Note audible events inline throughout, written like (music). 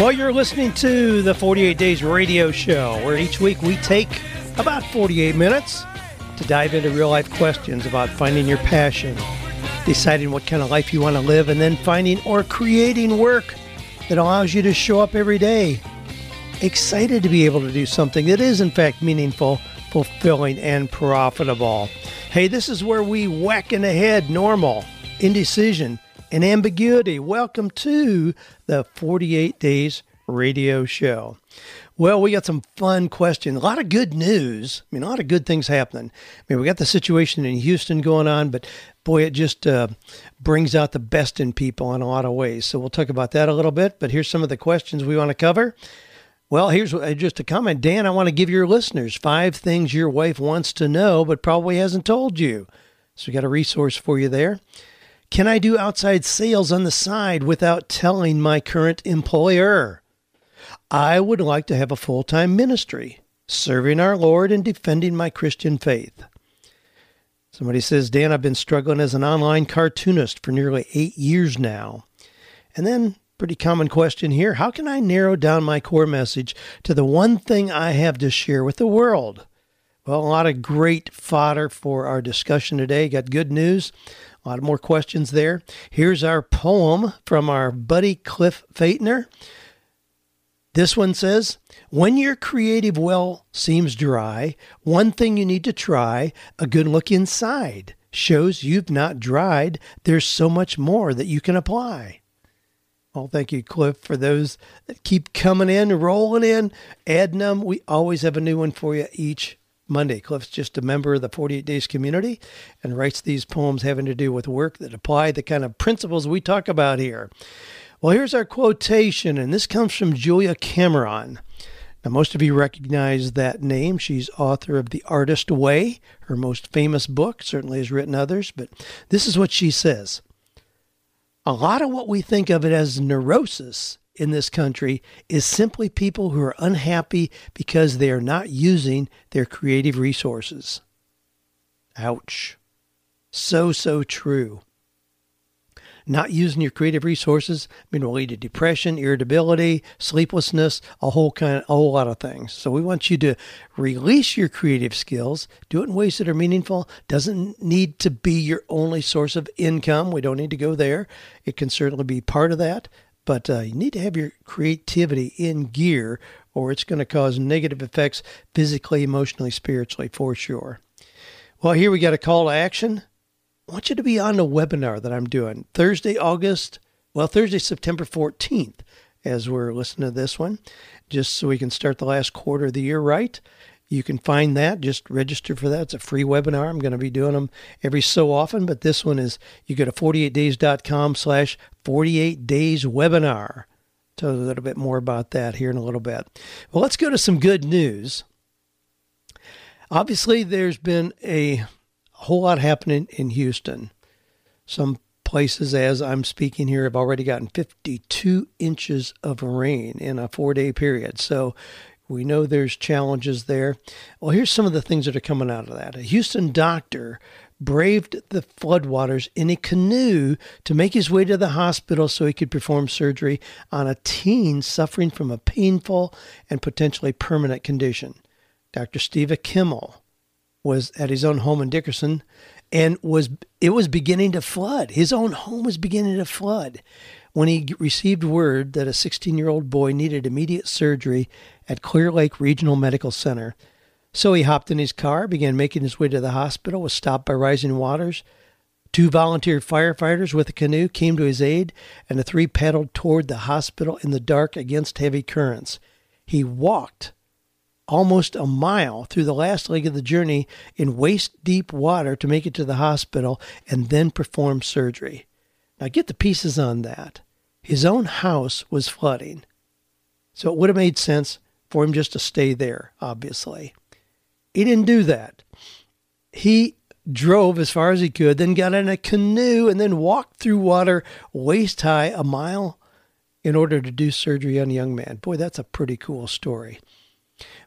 Well, you're listening to the 48 Days Radio Show, where each week we take about 48 minutes to dive into real life questions about finding your passion, deciding what kind of life you want to live, and then finding or creating work that allows you to show up every day excited to be able to do something that is, in fact, meaningful, fulfilling, and profitable. Hey, this is where we whack in the head normal, indecision, and ambiguity. Welcome to the 48 Days Radio Show. Well, we got some fun questions. A lot of good news. I mean, a lot of good things happening. I mean, we got the situation in Houston going on, but boy, it just uh, brings out the best in people in a lot of ways. So we'll talk about that a little bit. But here's some of the questions we want to cover. Well, here's uh, just a comment. Dan, I want to give your listeners five things your wife wants to know, but probably hasn't told you. So we got a resource for you there. Can I do outside sales on the side without telling my current employer? I would like to have a full time ministry, serving our Lord and defending my Christian faith. Somebody says, Dan, I've been struggling as an online cartoonist for nearly eight years now. And then, pretty common question here how can I narrow down my core message to the one thing I have to share with the world? Well, a lot of great fodder for our discussion today. Got good news, a lot more questions there. Here's our poem from our buddy Cliff Feightner. This one says, When your creative well seems dry, one thing you need to try a good look inside shows you've not dried. There's so much more that you can apply. Well, thank you, Cliff, for those that keep coming in, rolling in, adding them. We always have a new one for you each Monday. Cliff's just a member of the 48 Days community and writes these poems having to do with work that apply the kind of principles we talk about here. Well, here's our quotation, and this comes from Julia Cameron. Now, most of you recognize that name. She's author of The Artist Way, her most famous book, certainly has written others, but this is what she says. A lot of what we think of it as neurosis in this country is simply people who are unhappy because they are not using their creative resources. Ouch. So, so true. Not using your creative resources I mean, will lead to depression, irritability, sleeplessness, a whole kind, a whole lot of things. So we want you to release your creative skills, do it in ways that are meaningful. Doesn't need to be your only source of income. We don't need to go there. It can certainly be part of that, but uh, you need to have your creativity in gear, or it's going to cause negative effects physically, emotionally, spiritually, for sure. Well, here we got a call to action. I want you to be on the webinar that I'm doing Thursday, August, well, Thursday, September 14th, as we're listening to this one, just so we can start the last quarter of the year right. You can find that. Just register for that. It's a free webinar. I'm going to be doing them every so often, but this one is you go to 48days.com slash 48 days webinar. Tell you a little bit more about that here in a little bit. Well, let's go to some good news. Obviously, there's been a whole lot happening in Houston. Some places, as I'm speaking here, have already gotten 52 inches of rain in a four day period. So we know there's challenges there. Well, here's some of the things that are coming out of that. A Houston doctor braved the floodwaters in a canoe to make his way to the hospital so he could perform surgery on a teen suffering from a painful and potentially permanent condition. Dr. Steve Kimmel was at his own home in Dickinson and was it was beginning to flood. His own home was beginning to flood when he received word that a 16-year-old boy needed immediate surgery at Clear Lake Regional Medical Center. So he hopped in his car, began making his way to the hospital, was stopped by rising waters. Two volunteer firefighters with a canoe came to his aid, and the three paddled toward the hospital in the dark against heavy currents. He walked almost a mile through the last leg of the journey in waist deep water to make it to the hospital and then perform surgery. Now, get the pieces on that. his own house was flooding. So it would have made sense for him just to stay there, obviously. He didn't do that. He drove as far as he could, then got in a canoe and then walked through water waist high a mile in order to do surgery on a young man. Boy, that's a pretty cool story.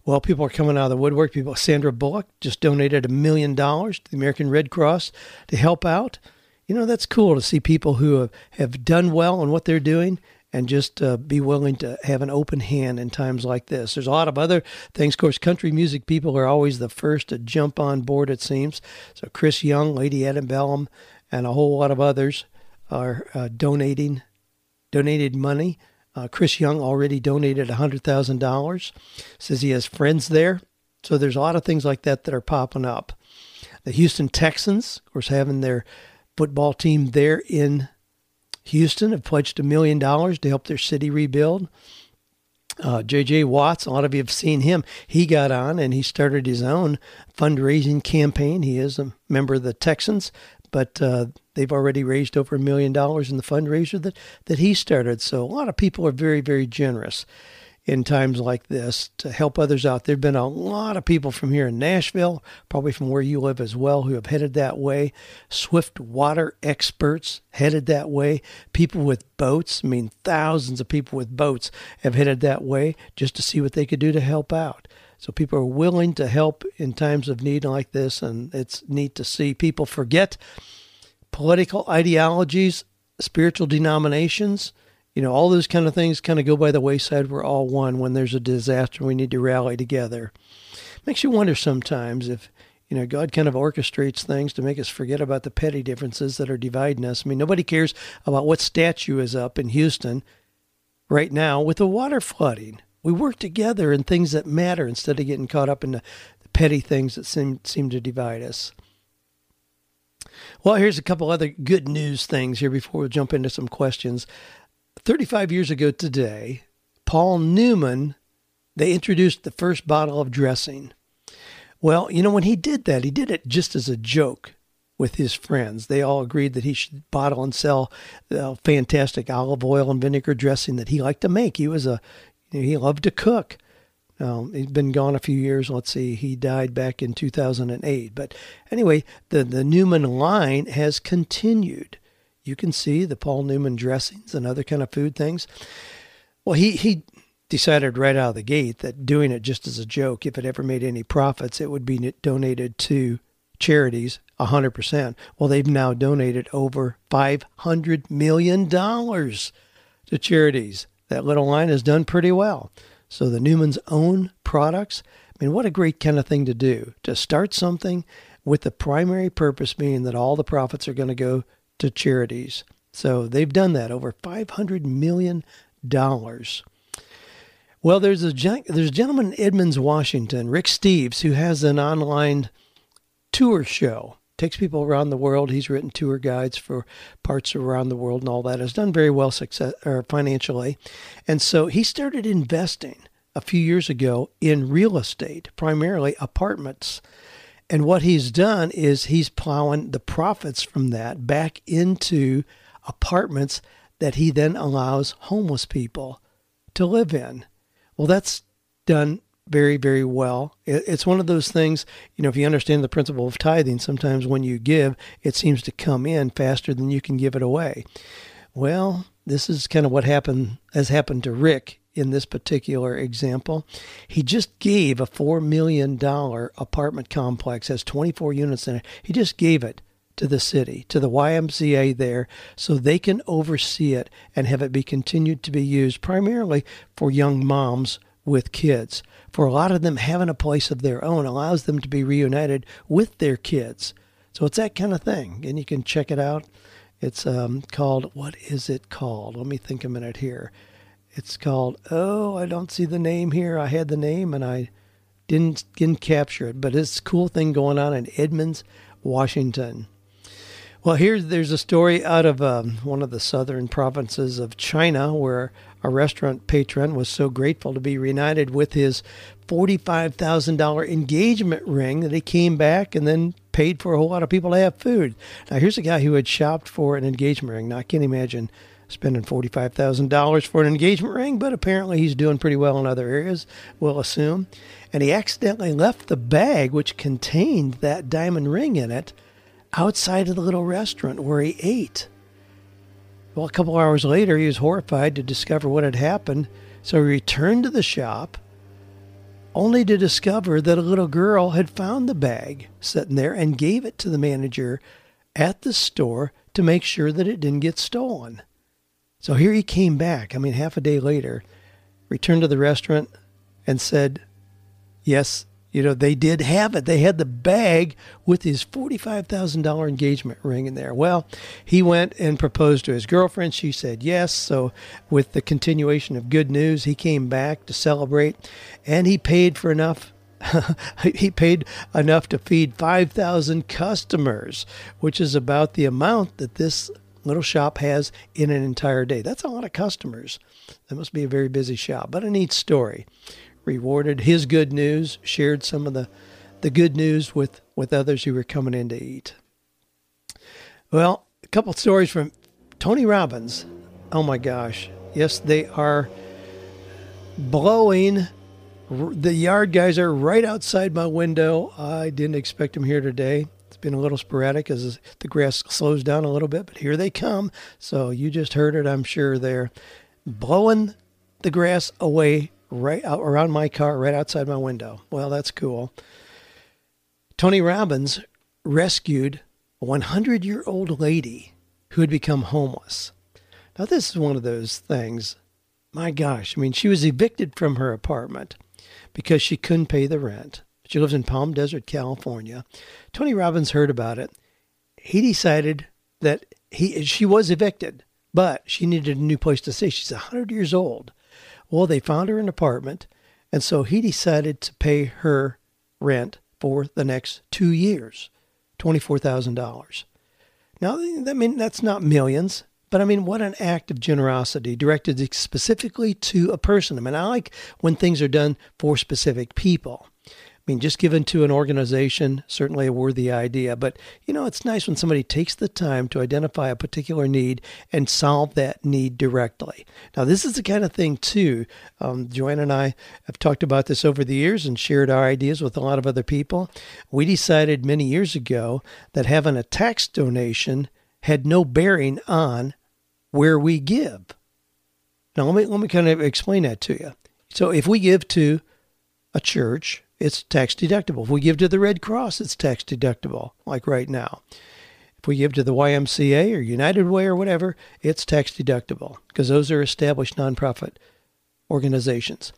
Well, people are coming out of the woodwork. People, Sandra Bullock just donated a million dollars to the American Red Cross to help out. You know, that's cool to see people who have, have done well on what they're doing and just uh, be willing to have an open hand in times like this. There's a lot of other things. Of course, country music people are always the first to jump on board, it seems. So Chris Young, Lady Antebellum, and a whole lot of others are uh, donating, donated money. Uh, Chris Young already donated $100,000. Says he has friends there. So there's a lot of things like that that are popping up. The Houston Texans, of course, having their football team there in Houston have pledged a million dollars to help their city rebuild. Uh, J.J. Watts, a lot of you have seen him. He got on and he started his own fundraising campaign. He is a member of the Texans, but uh, they've already raised over a million dollars in the fundraiser that, that he started. So a lot of people are very, very generous in times like this to help others out. There have been a lot of people from here in Nashville, probably from where you live as well, who have headed that way. Swift water experts headed that way. People with boats, I mean, thousands of people with boats have headed that way just to see what they could do to help out. So people are willing to help in times of need like this, and it's neat to see people forget political ideologies, spiritual denominations you know, all those kind of things kind of go by the wayside. We're all one when there's a disaster. We need to rally together. Makes you wonder sometimes if, you know, God kind of orchestrates things to make us forget about the petty differences that are dividing us. I mean, nobody cares about what statue is up in Houston right now with the water flooding. We work together in things that matter instead of getting caught up in the, petty things that seem seem to divide us. Well, here's a couple other good news things here before we jump into some questions. 35 years ago today, Paul Newman, they introduced the first bottle of dressing. Well, you know, when he did that, he did it just as a joke with his friends. They all agreed that he should bottle and sell the fantastic olive oil and vinegar dressing that he liked to make. He was a, you know, he loved to cook. Um, he's been gone a few years. Let's see, he died back in 2008. But anyway, the, the Newman line has continued you can see the Paul Newman dressings and other kind of food things. Well, he, he decided right out of the gate that doing it just as a joke, if it ever made any profits, it would be donated to charities 100%. Well, they've now donated over $500 million to charities. That little line has done pretty well. So the Newman's own products, I mean, what a great kind of thing to do to start something with the primary purpose being that all the profits are going to go to charities. So they've done that over $500 million. Well, there's a, there's a gentleman in Edmonds, Washington, Rick Steves, who has an online tour show. Takes people around the world. He's written tour guides for parts around the world and all that. Has done very well success or financially, and so he started investing a few years ago in real estate, primarily apartments and what he's done is he's plowing the profits from that back into apartments that he then allows homeless people to live in. Well, that's done very, very well. It's one of those things, you know, if you understand the principle of tithing, sometimes when you give, it seems to come in faster than you can give it away. Well, this is kind of what happened has happened to Rick in this particular example. He just gave a $4 million apartment complex, has 24 units in it. He just gave it to the city, to the YMCA there, so they can oversee it and have it be continued to be used primarily for young moms with kids. For a lot of them, having a place of their own allows them to be reunited with their kids. So it's that kind of thing. And you can check it out. It's um, called, what is it called? Let me think a minute here. It's called Oh, I don't see the name here. I had the name and I didn't didn't capture it, but it's a cool thing going on in Edmonds, Washington. Well, here there's a story out of um, one of the southern provinces of China where a restaurant patron was so grateful to be reunited with his $45,000 engagement ring that he came back and then paid for a whole lot of people to have food. Now, here's a guy who had shopped for an engagement ring. Now, I can't imagine spending $45,000 for an engagement ring, but apparently he's doing pretty well in other areas, we'll assume. And he accidentally left the bag, which contained that diamond ring in it, outside of the little restaurant where he ate. Well, a couple hours later, he was horrified to discover what had happened, so he returned to the shop, only to discover that a little girl had found the bag sitting there and gave it to the manager at the store to make sure that it didn't get stolen. So here he came back, I mean, half a day later, returned to the restaurant and said, Yes, you know, they did have it. They had the bag with his $45,000 engagement ring in there. Well, he went and proposed to his girlfriend. She said yes. So, with the continuation of good news, he came back to celebrate and he paid for enough. (laughs) he paid enough to feed 5,000 customers, which is about the amount that this little shop has in an entire day. That's a lot of customers. That must be a very busy shop, but a neat story rewarded his good news, shared some of the, the good news with, with others who were coming in to eat. Well, a couple stories from Tony Robbins. Oh my gosh. Yes, they are blowing. The yard guys are right outside my window. I didn't expect them here today. Been a little sporadic as the grass slows down a little bit, but here they come. So you just heard it, I'm sure. They're blowing the grass away right out around my car, right outside my window. Well, that's cool. Tony Robbins rescued a 100 year old lady who had become homeless. Now, this is one of those things. My gosh, I mean, she was evicted from her apartment because she couldn't pay the rent. She lives in Palm Desert, California. Tony Robbins heard about it. He decided that he she was evicted, but she needed a new place to stay. She's 100 years old. Well, they found her an apartment, and so he decided to pay her rent for the next two years, twenty-four thousand dollars. Now, I mean that's not millions, but I mean what an act of generosity directed specifically to a person. I mean I like when things are done for specific people. I mean, just given to an organization, certainly a worthy idea. But, you know, it's nice when somebody takes the time to identify a particular need and solve that need directly. Now, this is the kind of thing, too. Um, Joanne and I have talked about this over the years and shared our ideas with a lot of other people. We decided many years ago that having a tax donation had no bearing on where we give. Now, let me, let me kind of explain that to you. So, if we give to a church, it's tax deductible. If we give to the Red Cross, it's tax deductible, like right now. If we give to the YMCA or United Way or whatever, it's tax deductible because those are established nonprofit organizations.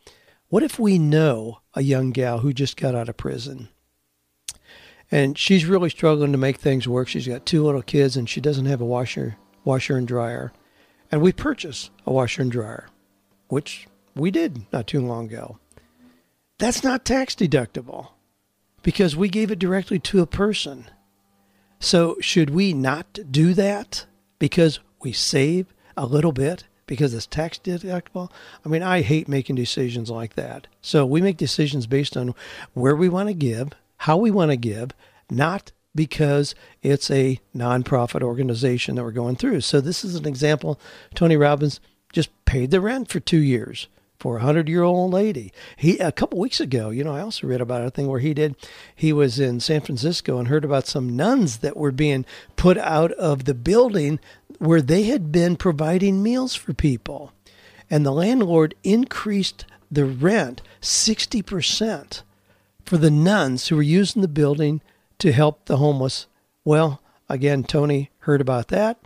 What if we know a young gal who just got out of prison and she's really struggling to make things work? She's got two little kids and she doesn't have a washer, washer and dryer. And we purchase a washer and dryer, which we did not too long ago. That's not tax deductible because we gave it directly to a person. So, should we not do that because we save a little bit because it's tax deductible? I mean, I hate making decisions like that. So, we make decisions based on where we want to give, how we want to give, not because it's a nonprofit organization that we're going through. So, this is an example. Tony Robbins just paid the rent for two years for a hundred year old lady. He a couple weeks ago, you know, I also read about a thing where he did. He was in San Francisco and heard about some nuns that were being put out of the building where they had been providing meals for people, and the landlord increased the rent sixty percent for the nuns who were using the building to help the homeless. Well, again, Tony heard about that,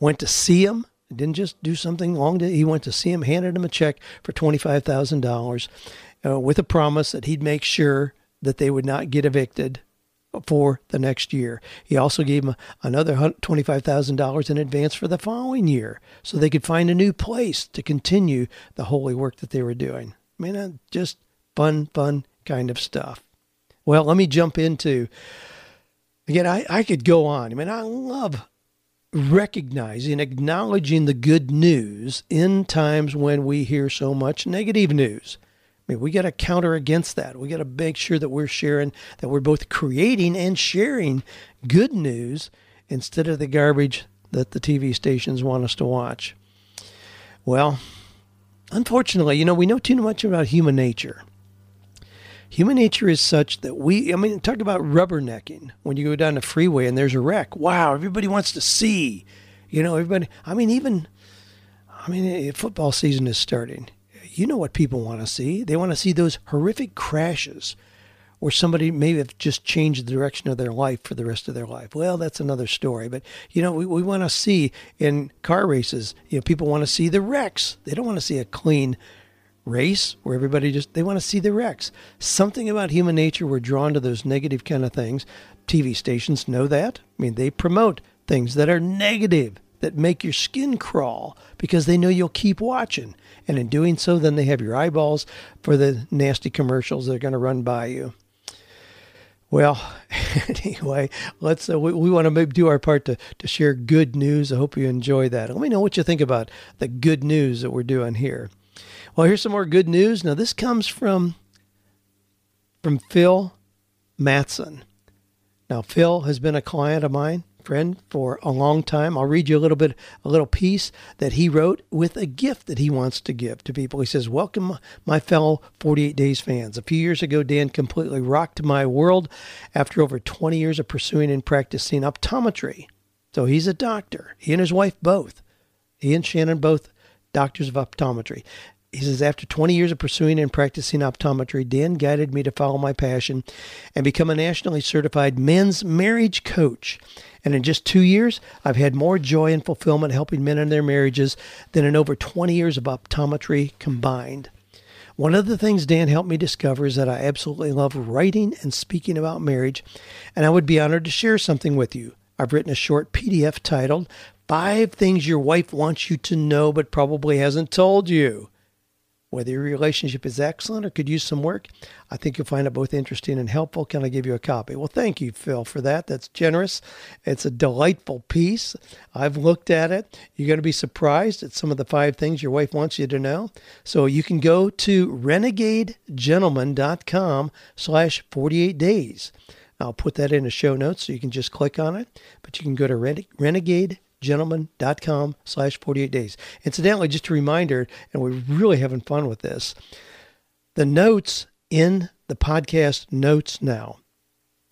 went to see him didn't just do something long. To, he went to see him, handed him a check for $25,000 uh, with a promise that he'd make sure that they would not get evicted for the next year. He also gave him another $25,000 in advance for the following year so they could find a new place to continue the holy work that they were doing. I mean, just fun, fun kind of stuff. Well, let me jump into again. I, I could go on. I mean, I love recognizing, acknowledging the good news in times when we hear so much negative news. I mean, we got to counter against that. We got to make sure that we're sharing, that we're both creating and sharing good news instead of the garbage that the TV stations want us to watch. Well, unfortunately, you know, we know too much about human nature. Human nature is such that we, I mean, talk about rubbernecking. When you go down the freeway and there's a wreck, wow, everybody wants to see. You know, everybody, I mean, even, I mean, eh, football season is starting. You know what people want to see. They want to see those horrific crashes or somebody may have just changed the direction of their life for the rest of their life. Well, that's another story. But, you know, we, we want to see in car races, you know, people want to see the wrecks. They don't want to see a clean race where everybody just, they want to see the wrecks. Something about human nature, we're drawn to those negative kind of things. TV stations know that. I mean, they promote things that are negative, that make your skin crawl because they know you'll keep watching. And in doing so, then they have your eyeballs for the nasty commercials that are going to run by you. Well, (laughs) anyway, let's. Uh, we, we want to do our part to to share good news. I hope you enjoy that. Let me know what you think about the good news that we're doing here. Well, here's some more good news. Now, this comes from from Phil Matson. Now, Phil has been a client of mine friend for a long time. I'll read you a little bit, a little piece that he wrote with a gift that he wants to give to people. He says, Welcome, my fellow 48 Days fans. A few years ago, Dan completely rocked my world after over 20 years of pursuing and practicing optometry. So he's a doctor. He and his wife both. He and Shannon both doctors of optometry. He says, after 20 years of pursuing and practicing optometry, Dan guided me to follow my passion and become a nationally certified men's marriage coach. And in just two years, I've had more joy and fulfillment helping men in their marriages than in over 20 years of optometry combined. One of the things Dan helped me discover is that I absolutely love writing and speaking about marriage, and I would be honored to share something with you. I've written a short PDF titled Five Things Your Wife Wants You to Know But Probably Hasn't Told You whether your relationship is excellent or could use some work. I think you'll find it both interesting and helpful. Can I give you a copy? Well, thank you, Phil, for that. That's generous. It's a delightful piece. I've looked at it. You're going to be surprised at some of the five things your wife wants you to know. So you can go to renegadegentleman.com slash 48 days. I'll put that in the show notes so you can just click on it. But you can go to renegade gentleman.com slash 48 days. Incidentally, just a reminder, and we're really having fun with this, the notes in the podcast notes now.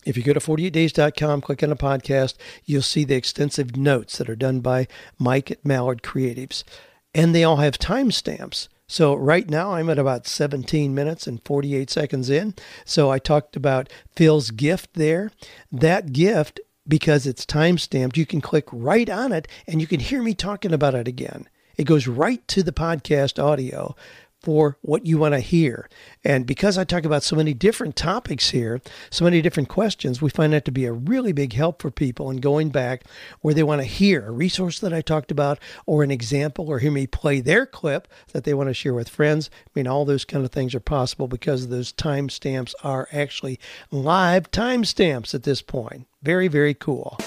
If you go to 48days.com, click on the podcast, you'll see the extensive notes that are done by Mike at Mallard Creatives. And they all have timestamps. So right now I'm at about 17 minutes and 48 seconds in. So I talked about Phil's gift there. That gift because it's time stamped, you can click right on it and you can hear me talking about it again. It goes right to the podcast audio for what you want to hear. And because I talk about so many different topics here, so many different questions, we find that to be a really big help for people in going back where they want to hear a resource that I talked about or an example or hear me play their clip that they want to share with friends. I mean, all those kind of things are possible because those timestamps are actually live timestamps at this point. Very, very cool.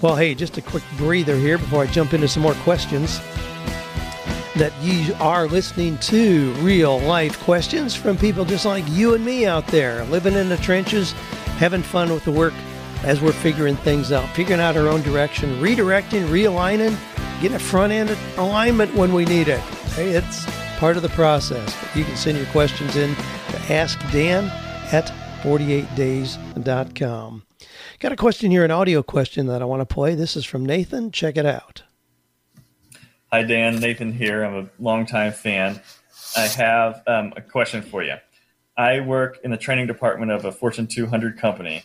Well, hey, just a quick breather here before I jump into some more questions that you are listening to real life questions from people just like you and me out there, living in the trenches, having fun with the work as we're figuring things out, figuring out our own direction, redirecting, realigning, getting a front end alignment when we need it. Hey, it's part of the process. You can send your questions in to askdan at 48days.com. Got a question here, an audio question that I want to play. This is from Nathan. Check it out. Hi, Dan. Nathan here. I'm a longtime fan. I have um, a question for you. I work in the training department of a Fortune 200 company,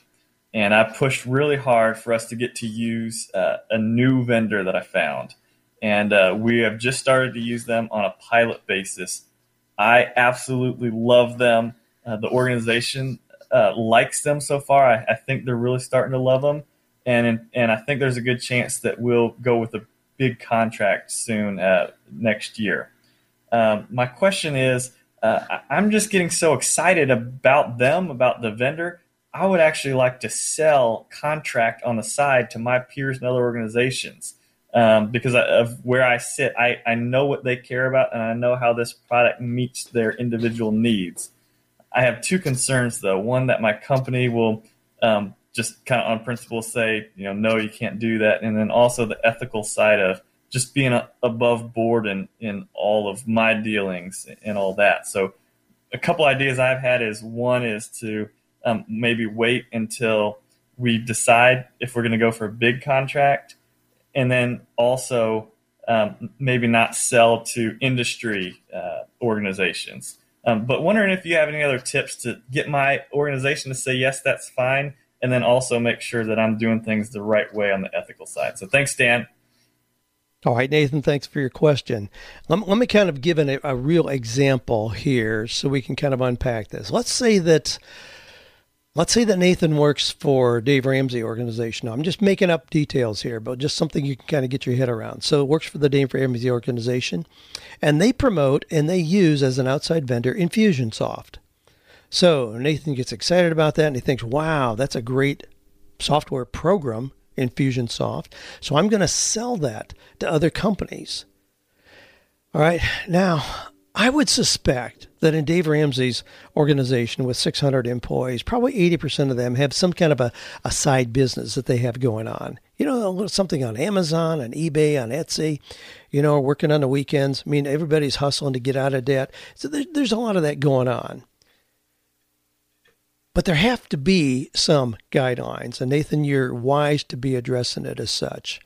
and I pushed really hard for us to get to use uh, a new vendor that I found. And uh, we have just started to use them on a pilot basis. I absolutely love them. Uh, the organization uh, likes them so far. I, I, think they're really starting to love them, and and I think there's a good chance that we'll go with a big contract soon uh, next year. Um, my question is, uh, I'm just getting so excited about them, about the vendor. I would actually like to sell contract on the side to my peers and other organizations um, because of where I sit. I, I know what they care about and I know how this product meets their individual needs. I have two concerns though. One that my company will um, just kind of on principle say, you know, no, you can't do that. And then also the ethical side of just being a, above board in, in all of my dealings and all that. So a couple ideas I've had is one is to um, maybe wait until we decide if we're going to go for a big contract, and then also um, maybe not sell to industry uh, organizations. Um, but wondering if you have any other tips to get my organization to say yes, that's fine, and then also make sure that I'm doing things the right way on the ethical side. So thanks, Dan. All right, Nathan, thanks for your question. Let, let me kind of give an, a, a real example here so we can kind of unpack this. Let's say that Let's say that Nathan works for Dave Ramsey organization. I'm just making up details here, but just something you can kind of get your head around. So it works for the Dave Ramsey organization, and they promote and they use as an outside vendor Infusionsoft. So Nathan gets excited about that and he thinks, wow, that's a great software program, Infusionsoft. So I'm going to sell that to other companies. All right. Now, I would suspect that in Dave Ramsey's organization with 600 employees, probably 80% of them have some kind of a, a side business that they have going on. You know, something on Amazon, on eBay, on Etsy, you know, working on the weekends. I mean, everybody's hustling to get out of debt. So there, there's a lot of that going on. But there have to be some guidelines. And Nathan, you're wise to be addressing it as such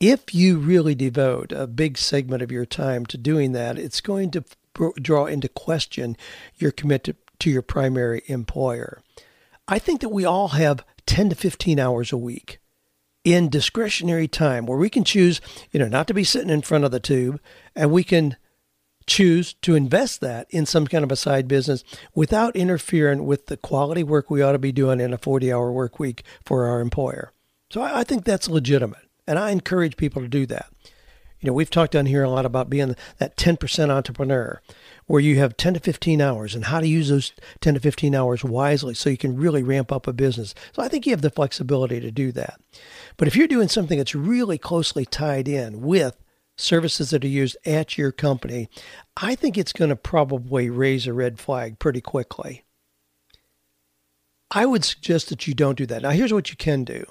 if you really devote a big segment of your time to doing that, it's going to draw into question your commitment to your primary employer. I think that we all have 10 to 15 hours a week in discretionary time where we can choose, you know, not to be sitting in front of the tube and we can choose to invest that in some kind of a side business without interfering with the quality work we ought to be doing in a 40 hour work week for our employer. So I think that's legitimate. And I encourage people to do that. You know, we've talked on here a lot about being that 10% entrepreneur where you have 10 to 15 hours and how to use those 10 to 15 hours wisely so you can really ramp up a business. So I think you have the flexibility to do that. But if you're doing something that's really closely tied in with services that are used at your company, I think it's going to probably raise a red flag pretty quickly. I would suggest that you don't do that. Now, here's what you can do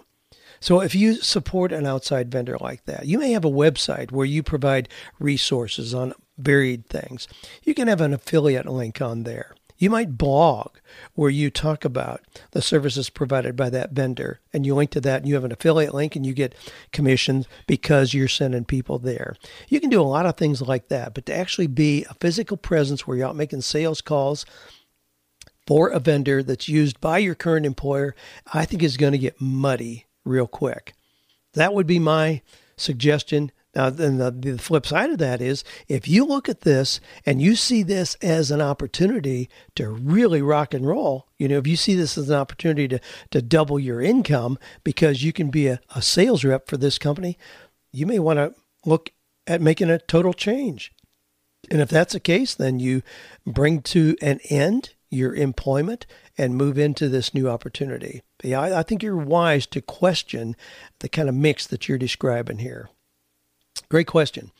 so if you support an outside vendor like that, you may have a website where you provide resources on varied things. You can have an affiliate link on there. You might blog where you talk about the services provided by that vendor and you link to that and you have an affiliate link and you get commissions because you're sending people there. You can do a lot of things like that, but to actually be a physical presence where you're out making sales calls for a vendor that's used by your current employer, I think is going to get muddy real quick. That would be my suggestion. Now, then the, the flip side of that is if you look at this and you see this as an opportunity to really rock and roll, you know, if you see this as an opportunity to, to double your income because you can be a, a sales rep for this company, you may want to look at making a total change. And if that's the case, then you bring to an end your employment and move into this new opportunity. Yeah, I, I think you're wise to question the kind of mix that you're describing here. Great question.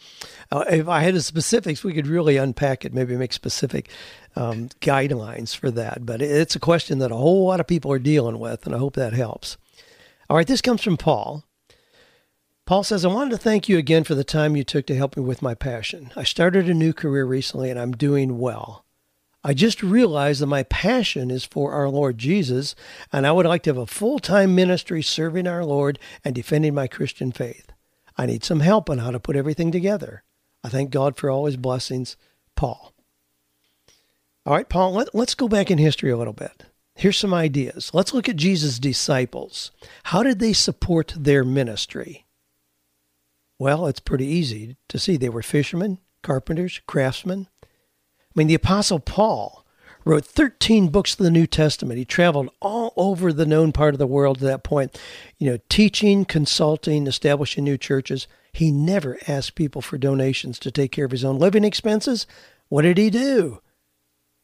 Uh, if I had the specifics, we could really unpack it, maybe make specific um, guidelines for that. But it's a question that a whole lot of people are dealing with, and I hope that helps. All right, this comes from Paul. Paul says, I wanted to thank you again for the time you took to help me with my passion. I started a new career recently and I'm doing well. I just realized that my passion is for our Lord Jesus, and I would like to have a full time ministry serving our Lord and defending my Christian faith. I need some help on how to put everything together. I thank God for all his blessings. Paul. All right, Paul, let, us go back in history a little bit. Here's some ideas. Let's look at Jesus' disciples. How did they support their ministry? Well, it's pretty easy to see. They were fishermen, carpenters, craftsmen. I mean, the Apostle Paul wrote 13 books of the New Testament. He traveled all over the known part of the world to that point, you know, teaching, consulting, establishing new churches. He never asked people for donations to take care of his own living expenses. What did he do?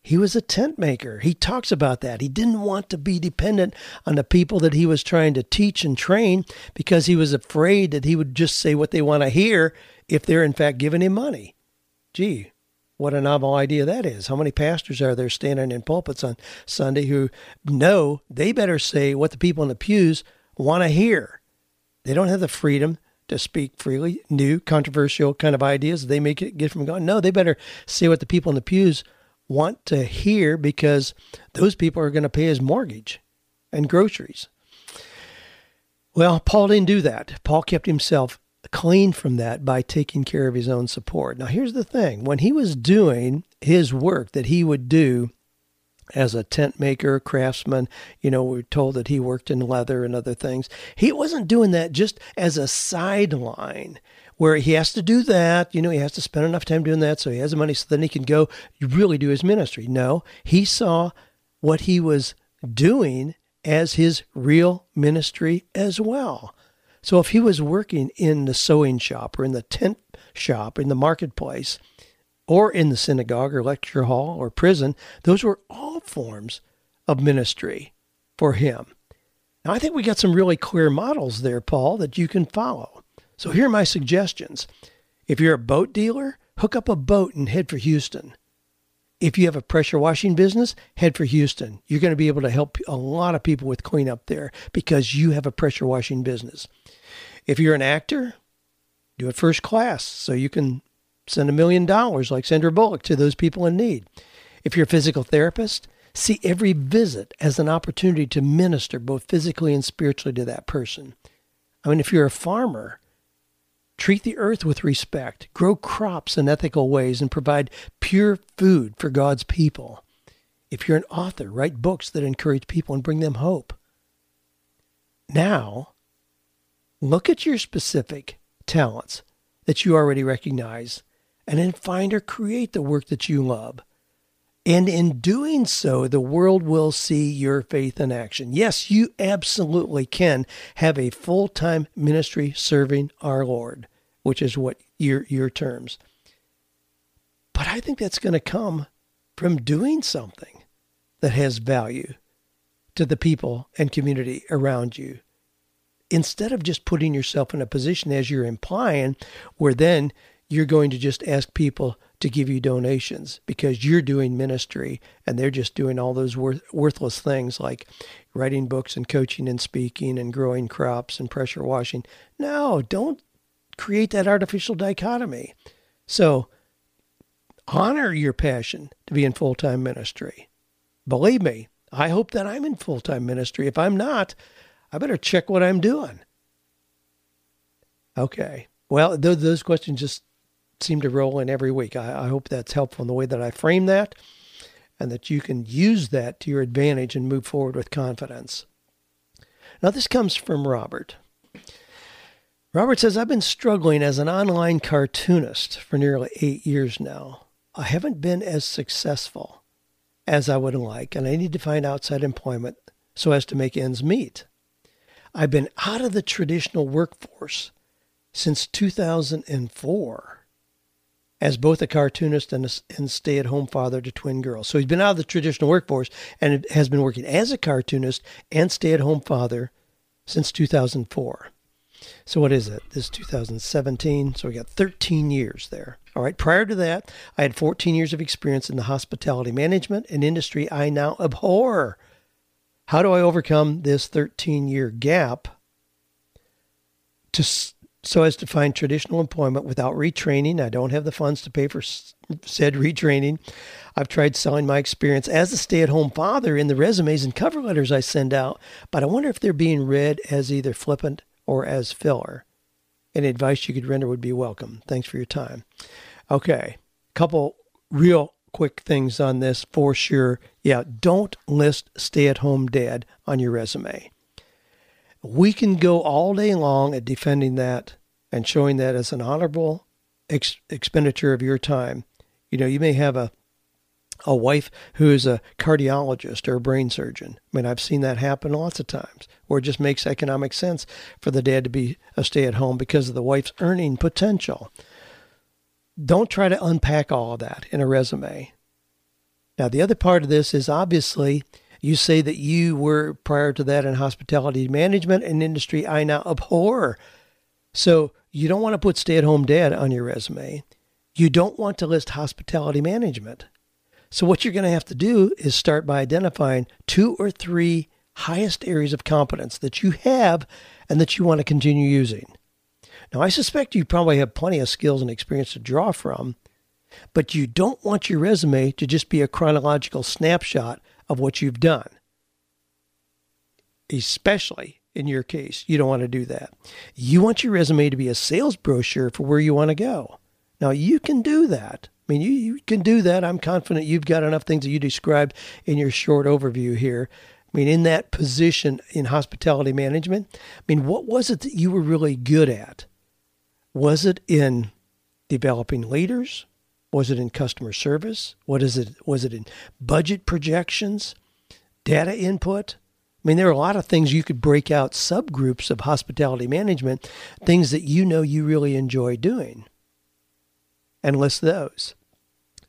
He was a tent maker. He talks about that. He didn't want to be dependent on the people that he was trying to teach and train because he was afraid that he would just say what they want to hear if they're in fact giving him money. Gee, what a novel idea that is. How many pastors are there standing in pulpits on Sunday who know they better say what the people in the pews want to hear? They don't have the freedom to speak freely, new, controversial kind of ideas. They may get from God. No, they better say what the people in the pews want to hear because those people are going to pay his mortgage and groceries. Well, Paul didn't do that. Paul kept himself clean from that by taking care of his own support. Now, here's the thing when he was doing his work that he would do as a tent maker, craftsman. You know, we're told that he worked in leather and other things. He wasn't doing that just as a sideline where he has to do that. You know, he has to spend enough time doing that so he has the money so then he can go really do his ministry. No, he saw what he was doing as his real ministry as well. So if he was working in the sewing shop or in the tent shop, in the marketplace, or in the synagogue or lecture hall or prison, those were all forms of ministry for him. Now, I think we got some really clear models there, Paul, that you can follow. So here are my suggestions. If you're a boat dealer, hook up a boat and head for Houston. If you have a pressure washing business, head for Houston. You're going to be able to help a lot of people with cleanup there because you have a pressure washing business. If you're an actor, do it first class so you can send a million dollars like Sandra Bullock to those people in need. If you're a physical therapist, see every visit as an opportunity to minister both physically and spiritually to that person. I mean, if you're a farmer, treat the earth with respect, grow crops in ethical ways, and provide pure food for God's people. If you're an author, write books that encourage people and bring them hope. Now, look at your specific talents that you already recognize and then find or create the work that you love. And in doing so, the world will see your faith in action. Yes, you absolutely can have a full time ministry serving our Lord, which is what your, your terms. But I think that's going to come from doing something that has value to the people and community around you. Instead of just putting yourself in a position, as you're implying, where then you're going to just ask people to give you donations because you're doing ministry and they're just doing all those worth, worthless things like writing books and coaching and speaking and growing crops and pressure washing. No, don't create that artificial dichotomy. So honor your passion to be in full time ministry. Believe me, I hope that I'm in full time ministry. If I'm not, I better check what I'm doing. Okay. Well, those questions just seem to roll in every week. I, I hope that's helpful in the way that I frame that and that you can use that to your advantage and move forward with confidence. Now, this comes from Robert. Robert says, I've been struggling as an online cartoonist for nearly eight years now. I haven't been as successful as I would like, and I need to find outside employment so as to make ends meet. I've been out of the traditional workforce since 2004 as both a cartoonist and a and stay at home father to twin girls. So he's been out of the traditional workforce and has been working as a cartoonist and stay at home father since 2004. So what is it? This 2017. So we got 13 years there. All right. Prior to that, I had 14 years of experience in the hospitality management, an industry I now abhor. How do I overcome this 13 year gap to so as to find traditional employment without retraining. I don't have the funds to pay for said retraining. I've tried selling my experience as a stay at home father in the resumes and cover letters I send out, but I wonder if they're being read as either flippant or as filler. Any advice you could render would be welcome. Thanks for your time. Okay, couple real quick things on this for sure. Yeah, don't list stay at home dad on your resume we can go all day long at defending that and showing that as an honorable ex- expenditure of your time. You know, you may have a a wife who is a cardiologist or a brain surgeon. I mean, I've seen that happen lots of times where it just makes economic sense for the dad to be a stay at home because of the wife's earning potential. Don't try to unpack all of that in a resume. Now, the other part of this is obviously you say that you were prior to that in hospitality management, an industry I now abhor. So you don't want to put stay at home dad on your resume. You don't want to list hospitality management. So what you're going to have to do is start by identifying two or three highest areas of competence that you have and that you want to continue using. Now, I suspect you probably have plenty of skills and experience to draw from, but you don't want your resume to just be a chronological snapshot of what you've done. Especially in your case, you don't want to do that. You want your resume to be a sales brochure for where you want to go. Now, you can do that. I mean, you, you can do that. I'm confident you've got enough things that you described in your short overview here. I mean, in that position in hospitality management, I mean, what was it that you were really good at? Was it in developing leaders? Was it in customer service? What is it? Was it in budget projections, data input? I mean, there are a lot of things you could break out subgroups of hospitality management, things that you know you really enjoy doing and list those.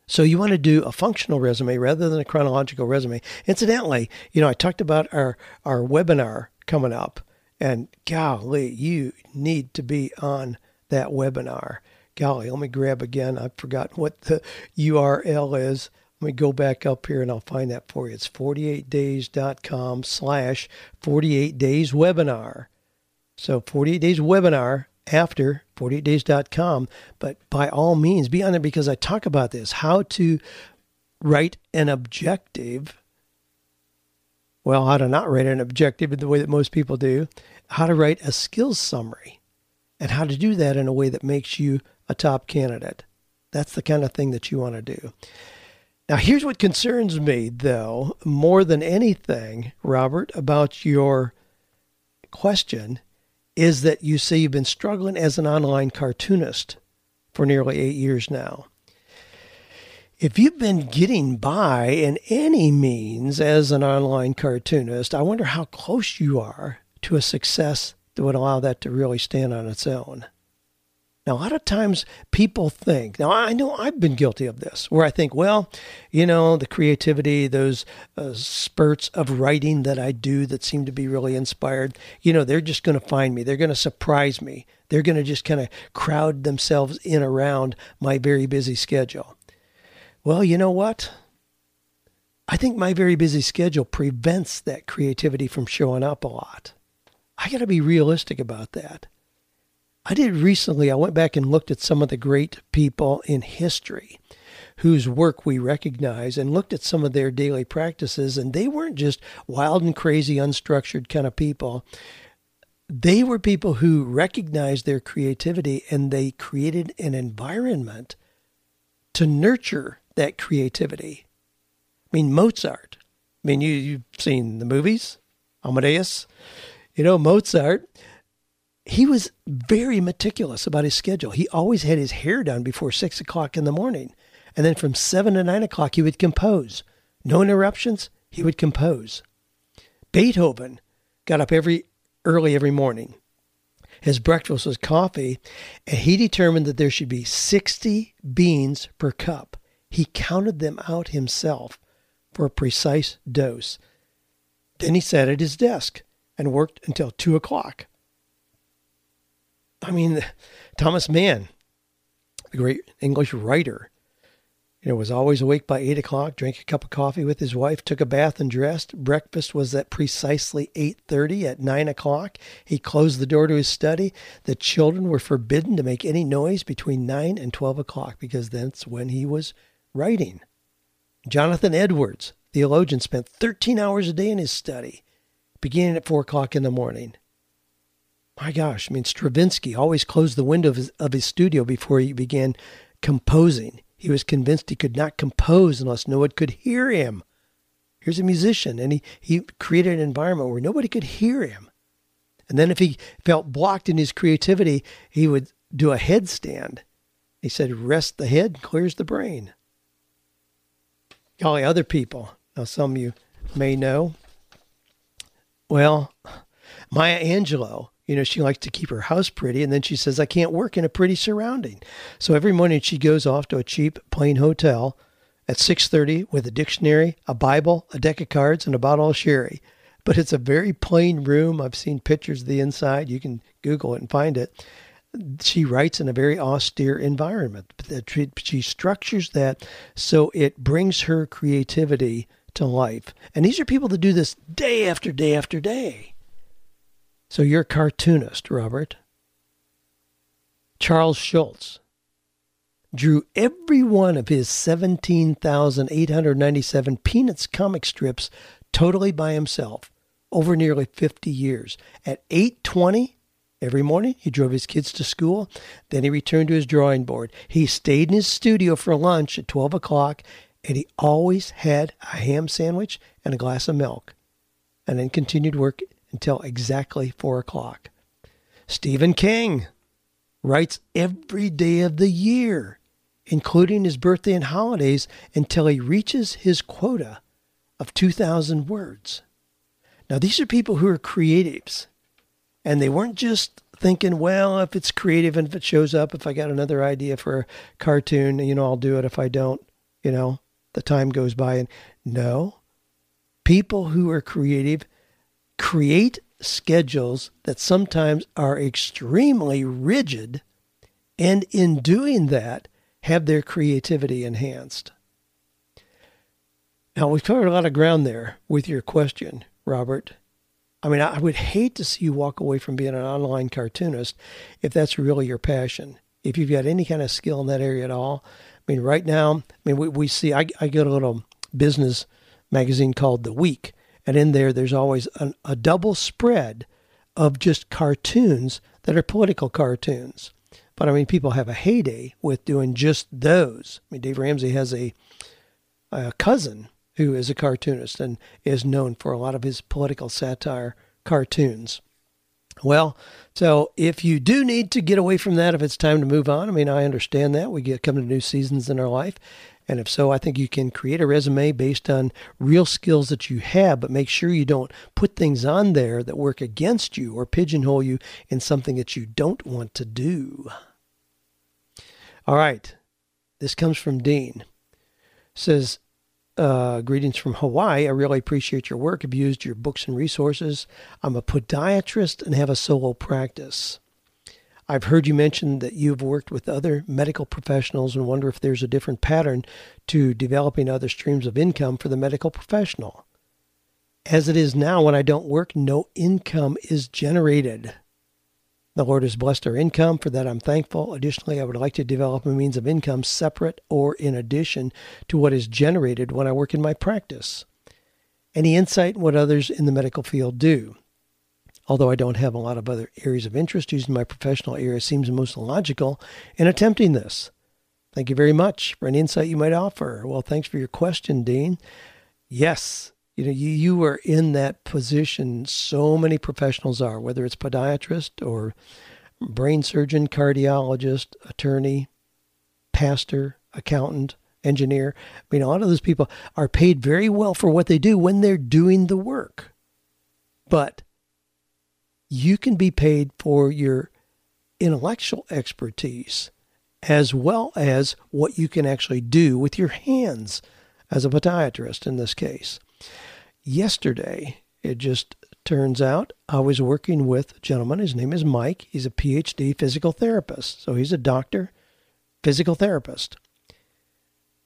So you want to do a functional resume rather than a chronological resume. Incidentally, you know, I talked about our, our webinar coming up, and golly, you need to be on that webinar. Golly, let me grab again. I've forgotten what the URL is. Let me go back up here and I'll find that for you. It's 48days.com slash 48 days webinar. So 48 days webinar after 48days.com. But by all means, be on there because I talk about this how to write an objective. Well, how to not write an objective in the way that most people do, how to write a skills summary, and how to do that in a way that makes you a top candidate. That's the kind of thing that you want to do. Now, here's what concerns me, though, more than anything, Robert, about your question is that you say you've been struggling as an online cartoonist for nearly eight years now. If you've been getting by in any means as an online cartoonist, I wonder how close you are to a success that would allow that to really stand on its own. Now, a lot of times people think, now I know I've been guilty of this, where I think, well, you know, the creativity, those uh, spurts of writing that I do that seem to be really inspired, you know, they're just going to find me. They're going to surprise me. They're going to just kind of crowd themselves in around my very busy schedule. Well, you know what? I think my very busy schedule prevents that creativity from showing up a lot. I got to be realistic about that. I did recently, I went back and looked at some of the great people in history whose work we recognize and looked at some of their daily practices, and they weren't just wild and crazy, unstructured kind of people. They were people who recognized their creativity and they created an environment to nurture that creativity. I mean, Mozart. I mean, you, you've seen the movies, Amadeus. You know, Mozart he was very meticulous about his schedule. He always had his hair done before six o'clock in the morning. And then from seven to nine o'clock, he would compose. No interruptions, he would compose. Beethoven got up every early every morning. His breakfast was coffee, and he determined that there should be 60 beans per cup. He counted them out himself for a precise dose. Then he sat at his desk and worked until two o'clock. I mean, Thomas Mann, the great English writer, you know, was always awake by eight o'clock, drank a cup of coffee with his wife, took a bath and dressed. Breakfast was at precisely eight thirty. At nine o'clock, he closed the door to his study. The children were forbidden to make any noise between nine and twelve o'clock because that's when he was writing. Jonathan Edwards, theologian, spent thirteen hours a day in his study, beginning at four o'clock in the morning my gosh, I mean, Stravinsky always closed the window of his, of his studio before he began composing. He was convinced he could not compose unless no one could hear him. Here's a musician, and he, he created an environment where nobody could hear him. And then if he felt blocked in his creativity, he would do a headstand. He said, rest the head clears the brain. Golly, other people. Now, some of you may know. Well, Maya Angelou you know, she likes to keep her house pretty. And then she says, I can't work in a pretty surrounding. So every morning she goes off to a cheap, plain hotel at 6.30 with a dictionary, a Bible, a deck of cards, and a bottle of sherry. But it's a very plain room. I've seen pictures of the inside. You can Google it and find it. She writes in a very austere environment. She structures that so it brings her creativity to life. And these are people that do this day after day after day. So you're a cartoonist, Robert. Charles Schulz drew every one of his 17,897 Peanuts comic strips totally by himself over nearly 50 years. At 8:20 every morning, he drove his kids to school. Then he returned to his drawing board. He stayed in his studio for lunch at 12 o'clock, and he always had a ham sandwich and a glass of milk, and then continued work until exactly 4 o'clock. Stephen King writes every day of the year, including his birthday and holidays, until he reaches his quota of 2,000 words. Now, these are people who are creatives, and they weren't just thinking, well, if it's creative and if it shows up, if I got another idea for a cartoon, you know, I'll do it. If I don't, you know, the time goes by. And no, people who are creative create schedules that sometimes are extremely rigid, and in doing that, have their creativity enhanced. Now, we've covered a lot of ground there with your question, Robert. I mean, I would hate to see you walk away from being an online cartoonist if that's really your passion. If you've got any kind of skill in that area at all. I mean, right now, I mean, we, we see, I, I get a little business magazine called The Week, and in there, there's always an, a double spread of just cartoons that are political cartoons. But I mean, people have a heyday with doing just those. I mean, Dave Ramsey has a, a cousin who is a cartoonist and is known for a lot of his political satire cartoons. Well, so if you do need to get away from that, if it's time to move on, I mean, I understand that. We get come to new seasons in our life. And if so, I think you can create a resume based on real skills that you have, but make sure you don't put things on there that work against you or pigeonhole you in something that you don't want to do. All right. This comes from Dean. says, uh, greetings from Hawaii. I really appreciate your work. I've used your books and resources. I'm a podiatrist and have a solo practice. I've heard you mention that you've worked with other medical professionals and wonder if there's a different pattern to developing other streams of income for the medical professional. As it is now, when I don't work, no income is generated. The Lord has blessed our income. For that, I'm thankful. Additionally, I would like to develop a means of income separate or in addition to what is generated when I work in my practice. Any insight in what others in the medical field do? Although I don't have a lot of other areas of interest, using my professional area seems most logical in attempting this. Thank you very much for any insight you might offer. Well, thanks for your question, Dean. Yes, you know you, you are in that position so many professionals are whether it's podiatrist or brain surgeon cardiologist attorney pastor accountant engineer i mean a lot of those people are paid very well for what they do when they're doing the work but you can be paid for your intellectual expertise as well as what you can actually do with your hands as a podiatrist in this case yesterday, it just turns out I was working with a gentleman. His name is Mike. He's a PhD physical therapist. So he's a doctor, physical therapist.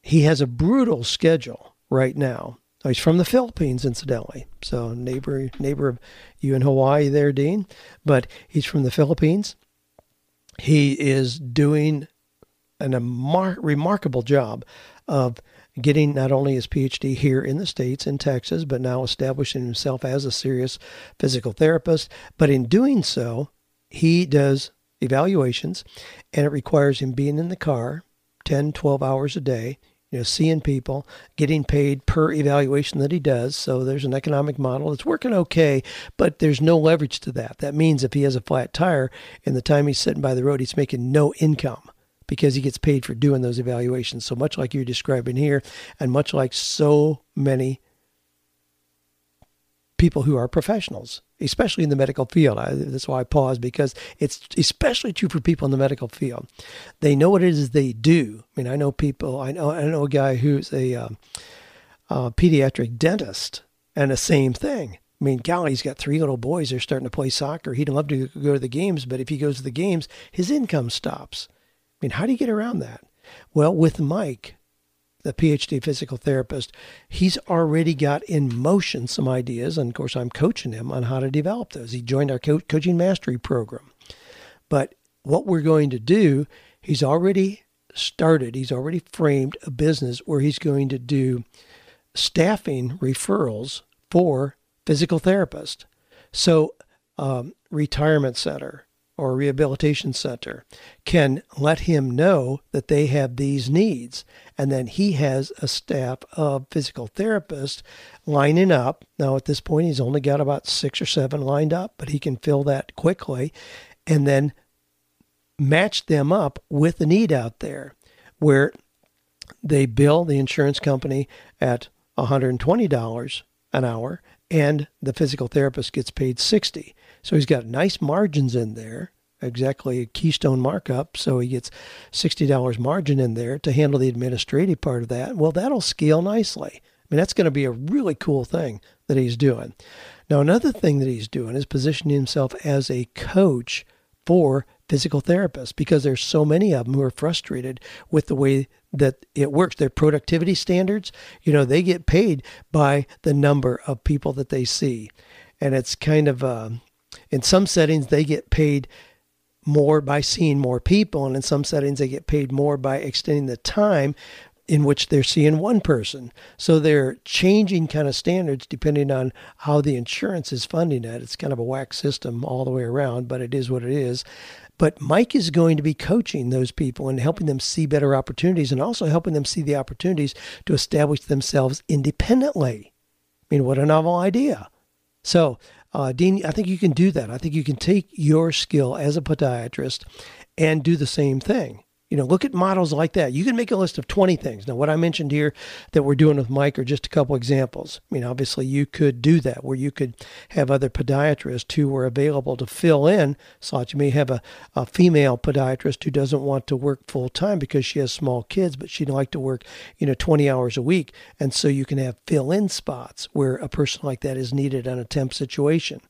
He has a brutal schedule right now. Oh, he's from the Philippines, incidentally. So neighbor neighbor of you in Hawaii there, Dean. But he's from the Philippines. He is doing an, a mar- remarkable job of getting not only his PhD here in the States, in Texas, but now establishing himself as a serious physical therapist. But in doing so, he does evaluations, and it requires him being in the car 10, 12 hours a day, you know, seeing people, getting paid per evaluation that he does. So there's an economic model. It's working okay, but there's no leverage to that. That means if he has a flat tire in the time he's sitting by the road, he's making no income because he gets paid for doing those evaluations. So much like you're describing here, and much like so many people who are professionals, especially in the medical field. I, that's why I pause because it's especially true for people in the medical field. They know what it is they do. I mean, I know people. I know I know a guy who's a, um, a pediatric dentist, and the same thing. I mean, golly, he's got three little boys. They're starting to play soccer. He'd love to go to the games, but if he goes to the games, his income stops. I mean, how do you get around that? Well, with Mike, the PhD physical therapist, he's already got in motion some ideas. And of course, I'm coaching him on how to develop those. He joined our co- coaching mastery program. But what we're going to do, he's already started, he's already framed a business where he's going to do staffing referrals for physical therapists. So, um, retirement center or rehabilitation center can let him know that they have these needs. And then he has a staff of physical therapists lining up. Now, at this point, he's only got about six or seven lined up, but he can fill that quickly and then match them up with the need out there where they bill the insurance company at $120 an hour and the physical therapist gets paid 60 so he's got nice margins in there exactly a keystone markup so he gets $60 margin in there to handle the administrative part of that well that'll scale nicely i mean that's going to be a really cool thing that he's doing now another thing that he's doing is positioning himself as a coach for physical therapists because there's so many of them who are frustrated with the way that it works. Their productivity standards, you know, they get paid by the number of people that they see. And it's kind of, uh, in some settings, they get paid more by seeing more people. And in some settings, they get paid more by extending the time in which they're seeing one person. So they're changing kind of standards depending on how the insurance is funding it. It's kind of a whack system all the way around, but it is what it is. But Mike is going to be coaching those people and helping them see better opportunities and also helping them see the opportunities to establish themselves independently. I mean, what a novel idea. So, uh, Dean, I think you can do that. I think you can take your skill as a podiatrist and do the same thing. You know, look at models like that. You can make a list of 20 things. Now, what I mentioned here that we're doing with Mike are just a couple examples. I mean, obviously, you could do that where you could have other podiatrists who are available to fill in. So you may have a, a female podiatrist who doesn't want to work full time because she has small kids, but she'd like to work, you know, 20 hours a week. And so you can have fill in spots where a person like that is needed on a temp situation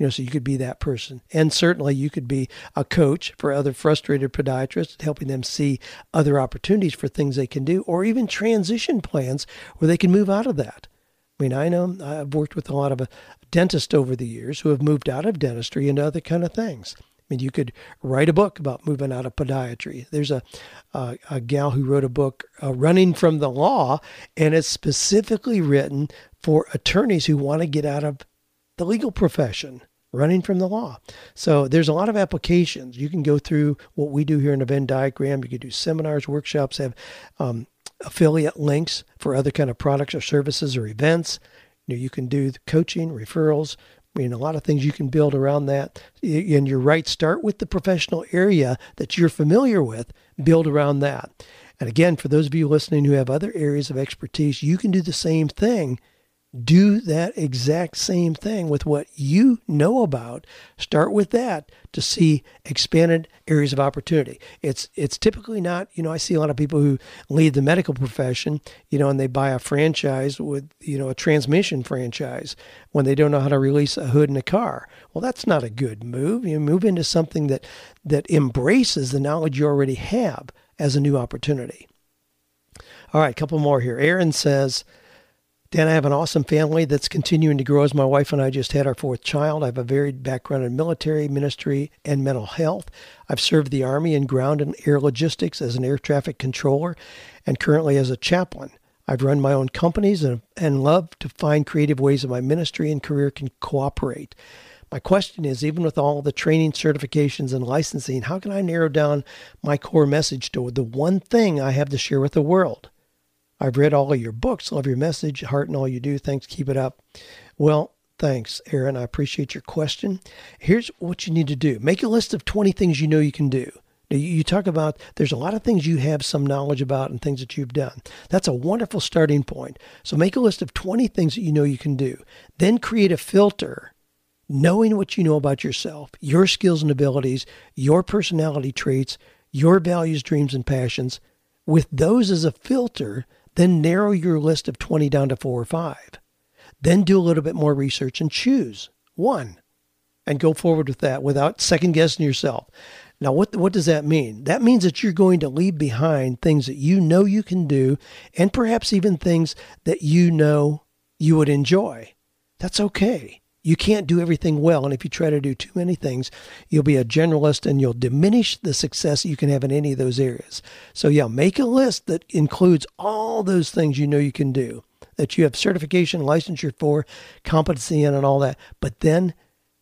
you know, so you could be that person. And certainly you could be a coach for other frustrated podiatrists, helping them see other opportunities for things they can do, or even transition plans where they can move out of that. I mean, I know I've worked with a lot of dentists over the years who have moved out of dentistry into other kind of things. I mean, you could write a book about moving out of podiatry. There's a a, a gal who wrote a book, uh, Running from the Law, and it's specifically written for attorneys who want to get out of the legal profession running from the law. So there's a lot of applications. You can go through what we do here in a Venn diagram. You can do seminars, workshops, have um, affiliate links for other kind of products or services or events. You, know, you can do coaching, referrals. I mean, a lot of things you can build around that. And you're right, start with the professional area that you're familiar with, build around that. And again, for those of you listening who have other areas of expertise, you can do the same thing do that exact same thing with what you know about. Start with that to see expanded areas of opportunity. It's it's typically not, you know, I see a lot of people who leave the medical profession, you know, and they buy a franchise with, you know, a transmission franchise when they don't know how to release a hood in a car. Well, that's not a good move. You move into something that that embraces the knowledge you already have as a new opportunity. All right, a couple more here. Aaron says, Dan, I have an awesome family that's continuing to grow as my wife and I just had our fourth child. I have a varied background in military, ministry, and mental health. I've served the Army in ground and air logistics as an air traffic controller and currently as a chaplain. I've run my own companies and, and love to find creative ways that my ministry and career can cooperate. My question is even with all the training, certifications, and licensing, how can I narrow down my core message to the one thing I have to share with the world? I've read all of your books, love your message, heart and all you do. Thanks, keep it up. Well, thanks, Aaron. I appreciate your question. Here's what you need to do make a list of 20 things you know you can do. Now, you talk about there's a lot of things you have some knowledge about and things that you've done. That's a wonderful starting point. So make a list of 20 things that you know you can do. Then create a filter knowing what you know about yourself, your skills and abilities, your personality traits, your values, dreams, and passions. With those as a filter, then narrow your list of 20 down to four or five. Then do a little bit more research and choose one and go forward with that without second guessing yourself. Now, what, what does that mean? That means that you're going to leave behind things that you know you can do and perhaps even things that you know you would enjoy. That's okay. You can't do everything well. And if you try to do too many things, you'll be a generalist and you'll diminish the success you can have in any of those areas. So, yeah, make a list that includes all those things you know you can do, that you have certification, licensure for, competency in, and all that. But then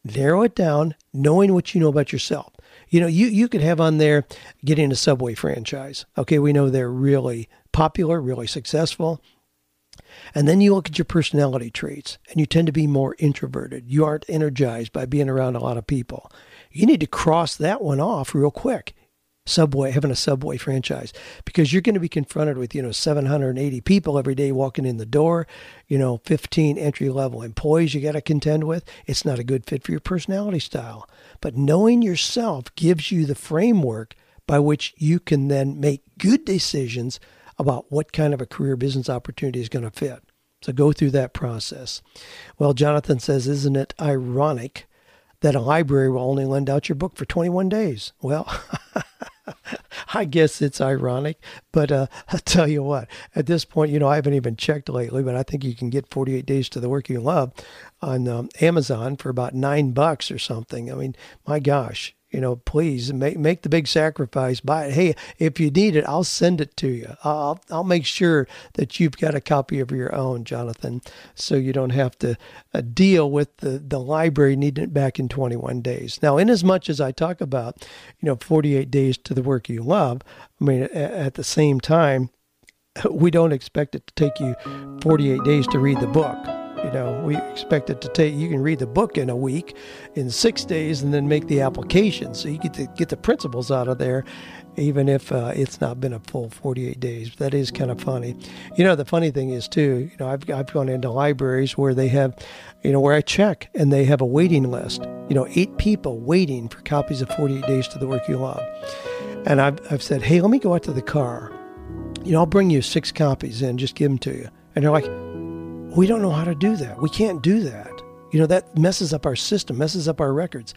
narrow it down, knowing what you know about yourself. You know, you, you could have on there getting a Subway franchise. Okay, we know they're really popular, really successful. And then you look at your personality traits and you tend to be more introverted. You aren't energized by being around a lot of people. You need to cross that one off real quick. Subway, having a Subway franchise, because you're going to be confronted with, you know, 780 people every day walking in the door, you know, 15 entry level employees you got to contend with. It's not a good fit for your personality style. But knowing yourself gives you the framework by which you can then make good decisions about what kind of a career business opportunity is going to fit. So go through that process. Well, Jonathan says, Isn't it ironic that a library will only lend out your book for 21 days? Well, (laughs) I guess it's ironic, but uh, (laughs) I'll tell you what, at this point, you know, I haven't even checked lately, but I think you can get 48 Days to the Work You Love on um, Amazon for about nine bucks or something. I mean, my gosh, you know, please make make the big sacrifice. Buy it. Hey, if you need it, I'll send it to you. I'll I'll make sure that you've got a copy of your own, Jonathan, so you don't have to uh, deal with the the library needing it back in 21 days. Now, in as much as I talk about, you know, 48 days to the work you love, I mean, at, at the same time, (laughs) we don't expect it to take you 48 days to read the book you know, we expect it to take, you can read the book in a week, in six days, and then make the application. So you get to get the principles out of there, even if uh, it's not been a full 48 days. That is kind of funny. You know, the funny thing is, too, you know, I've, I've gone into libraries where they have, you know, where I check and they have a waiting list, you know, eight people waiting for copies of 48 Days to the Work You Love. And I've, I've said, hey, let me go out to the car. You know, I'll bring you six copies in, just give them to you. And they're like, we don't know how to do that. We can't do that. You know, that messes up our system, messes up our records.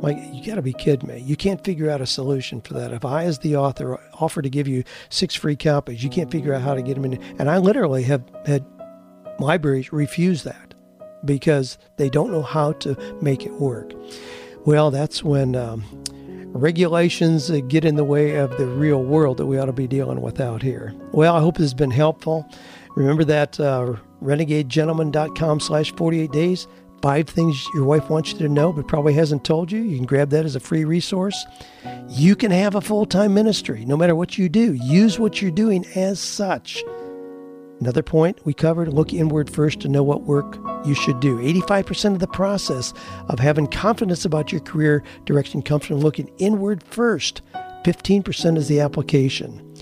Like, you got to be kidding me. You can't figure out a solution for that. If I, as the author, offer to give you six free copies, you can't figure out how to get them in. And I literally have had libraries refuse that because they don't know how to make it work. Well, that's when um, regulations get in the way of the real world that we ought to be dealing with out here. Well, I hope this has been helpful. Remember that uh, renegadegentleman.com slash 48 days. Five things your wife wants you to know but probably hasn't told you. You can grab that as a free resource. You can have a full time ministry no matter what you do. Use what you're doing as such. Another point we covered look inward first to know what work you should do. 85% of the process of having confidence about your career direction comes from looking inward first. 15% is the application.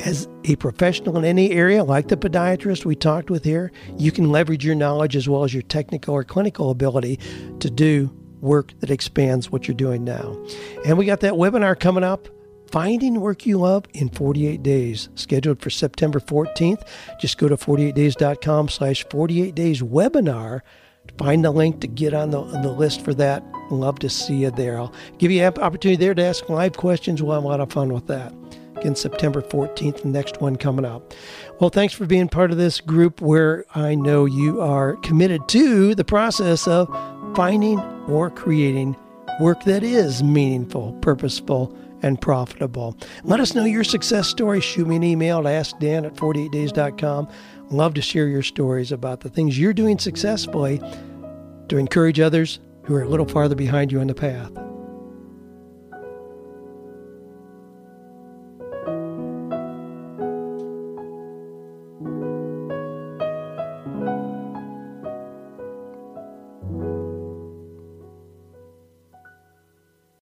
As a professional in any area, like the podiatrist we talked with here, you can leverage your knowledge as well as your technical or clinical ability to do work that expands what you're doing now. And we got that webinar coming up. Finding Work You Love in 48 Days, scheduled for September 14th. Just go to 48days.com slash 48 days webinar to find the link to get on the, on the list for that. Love to see you there. I'll give you an opportunity there to ask live questions. We'll have a lot of fun with that in September 14th, the next one coming up. Well, thanks for being part of this group where I know you are committed to the process of finding or creating work that is meaningful, purposeful, and profitable. Let us know your success story. Shoot me an email to askdan at 48days.com. Love to share your stories about the things you're doing successfully to encourage others who are a little farther behind you on the path.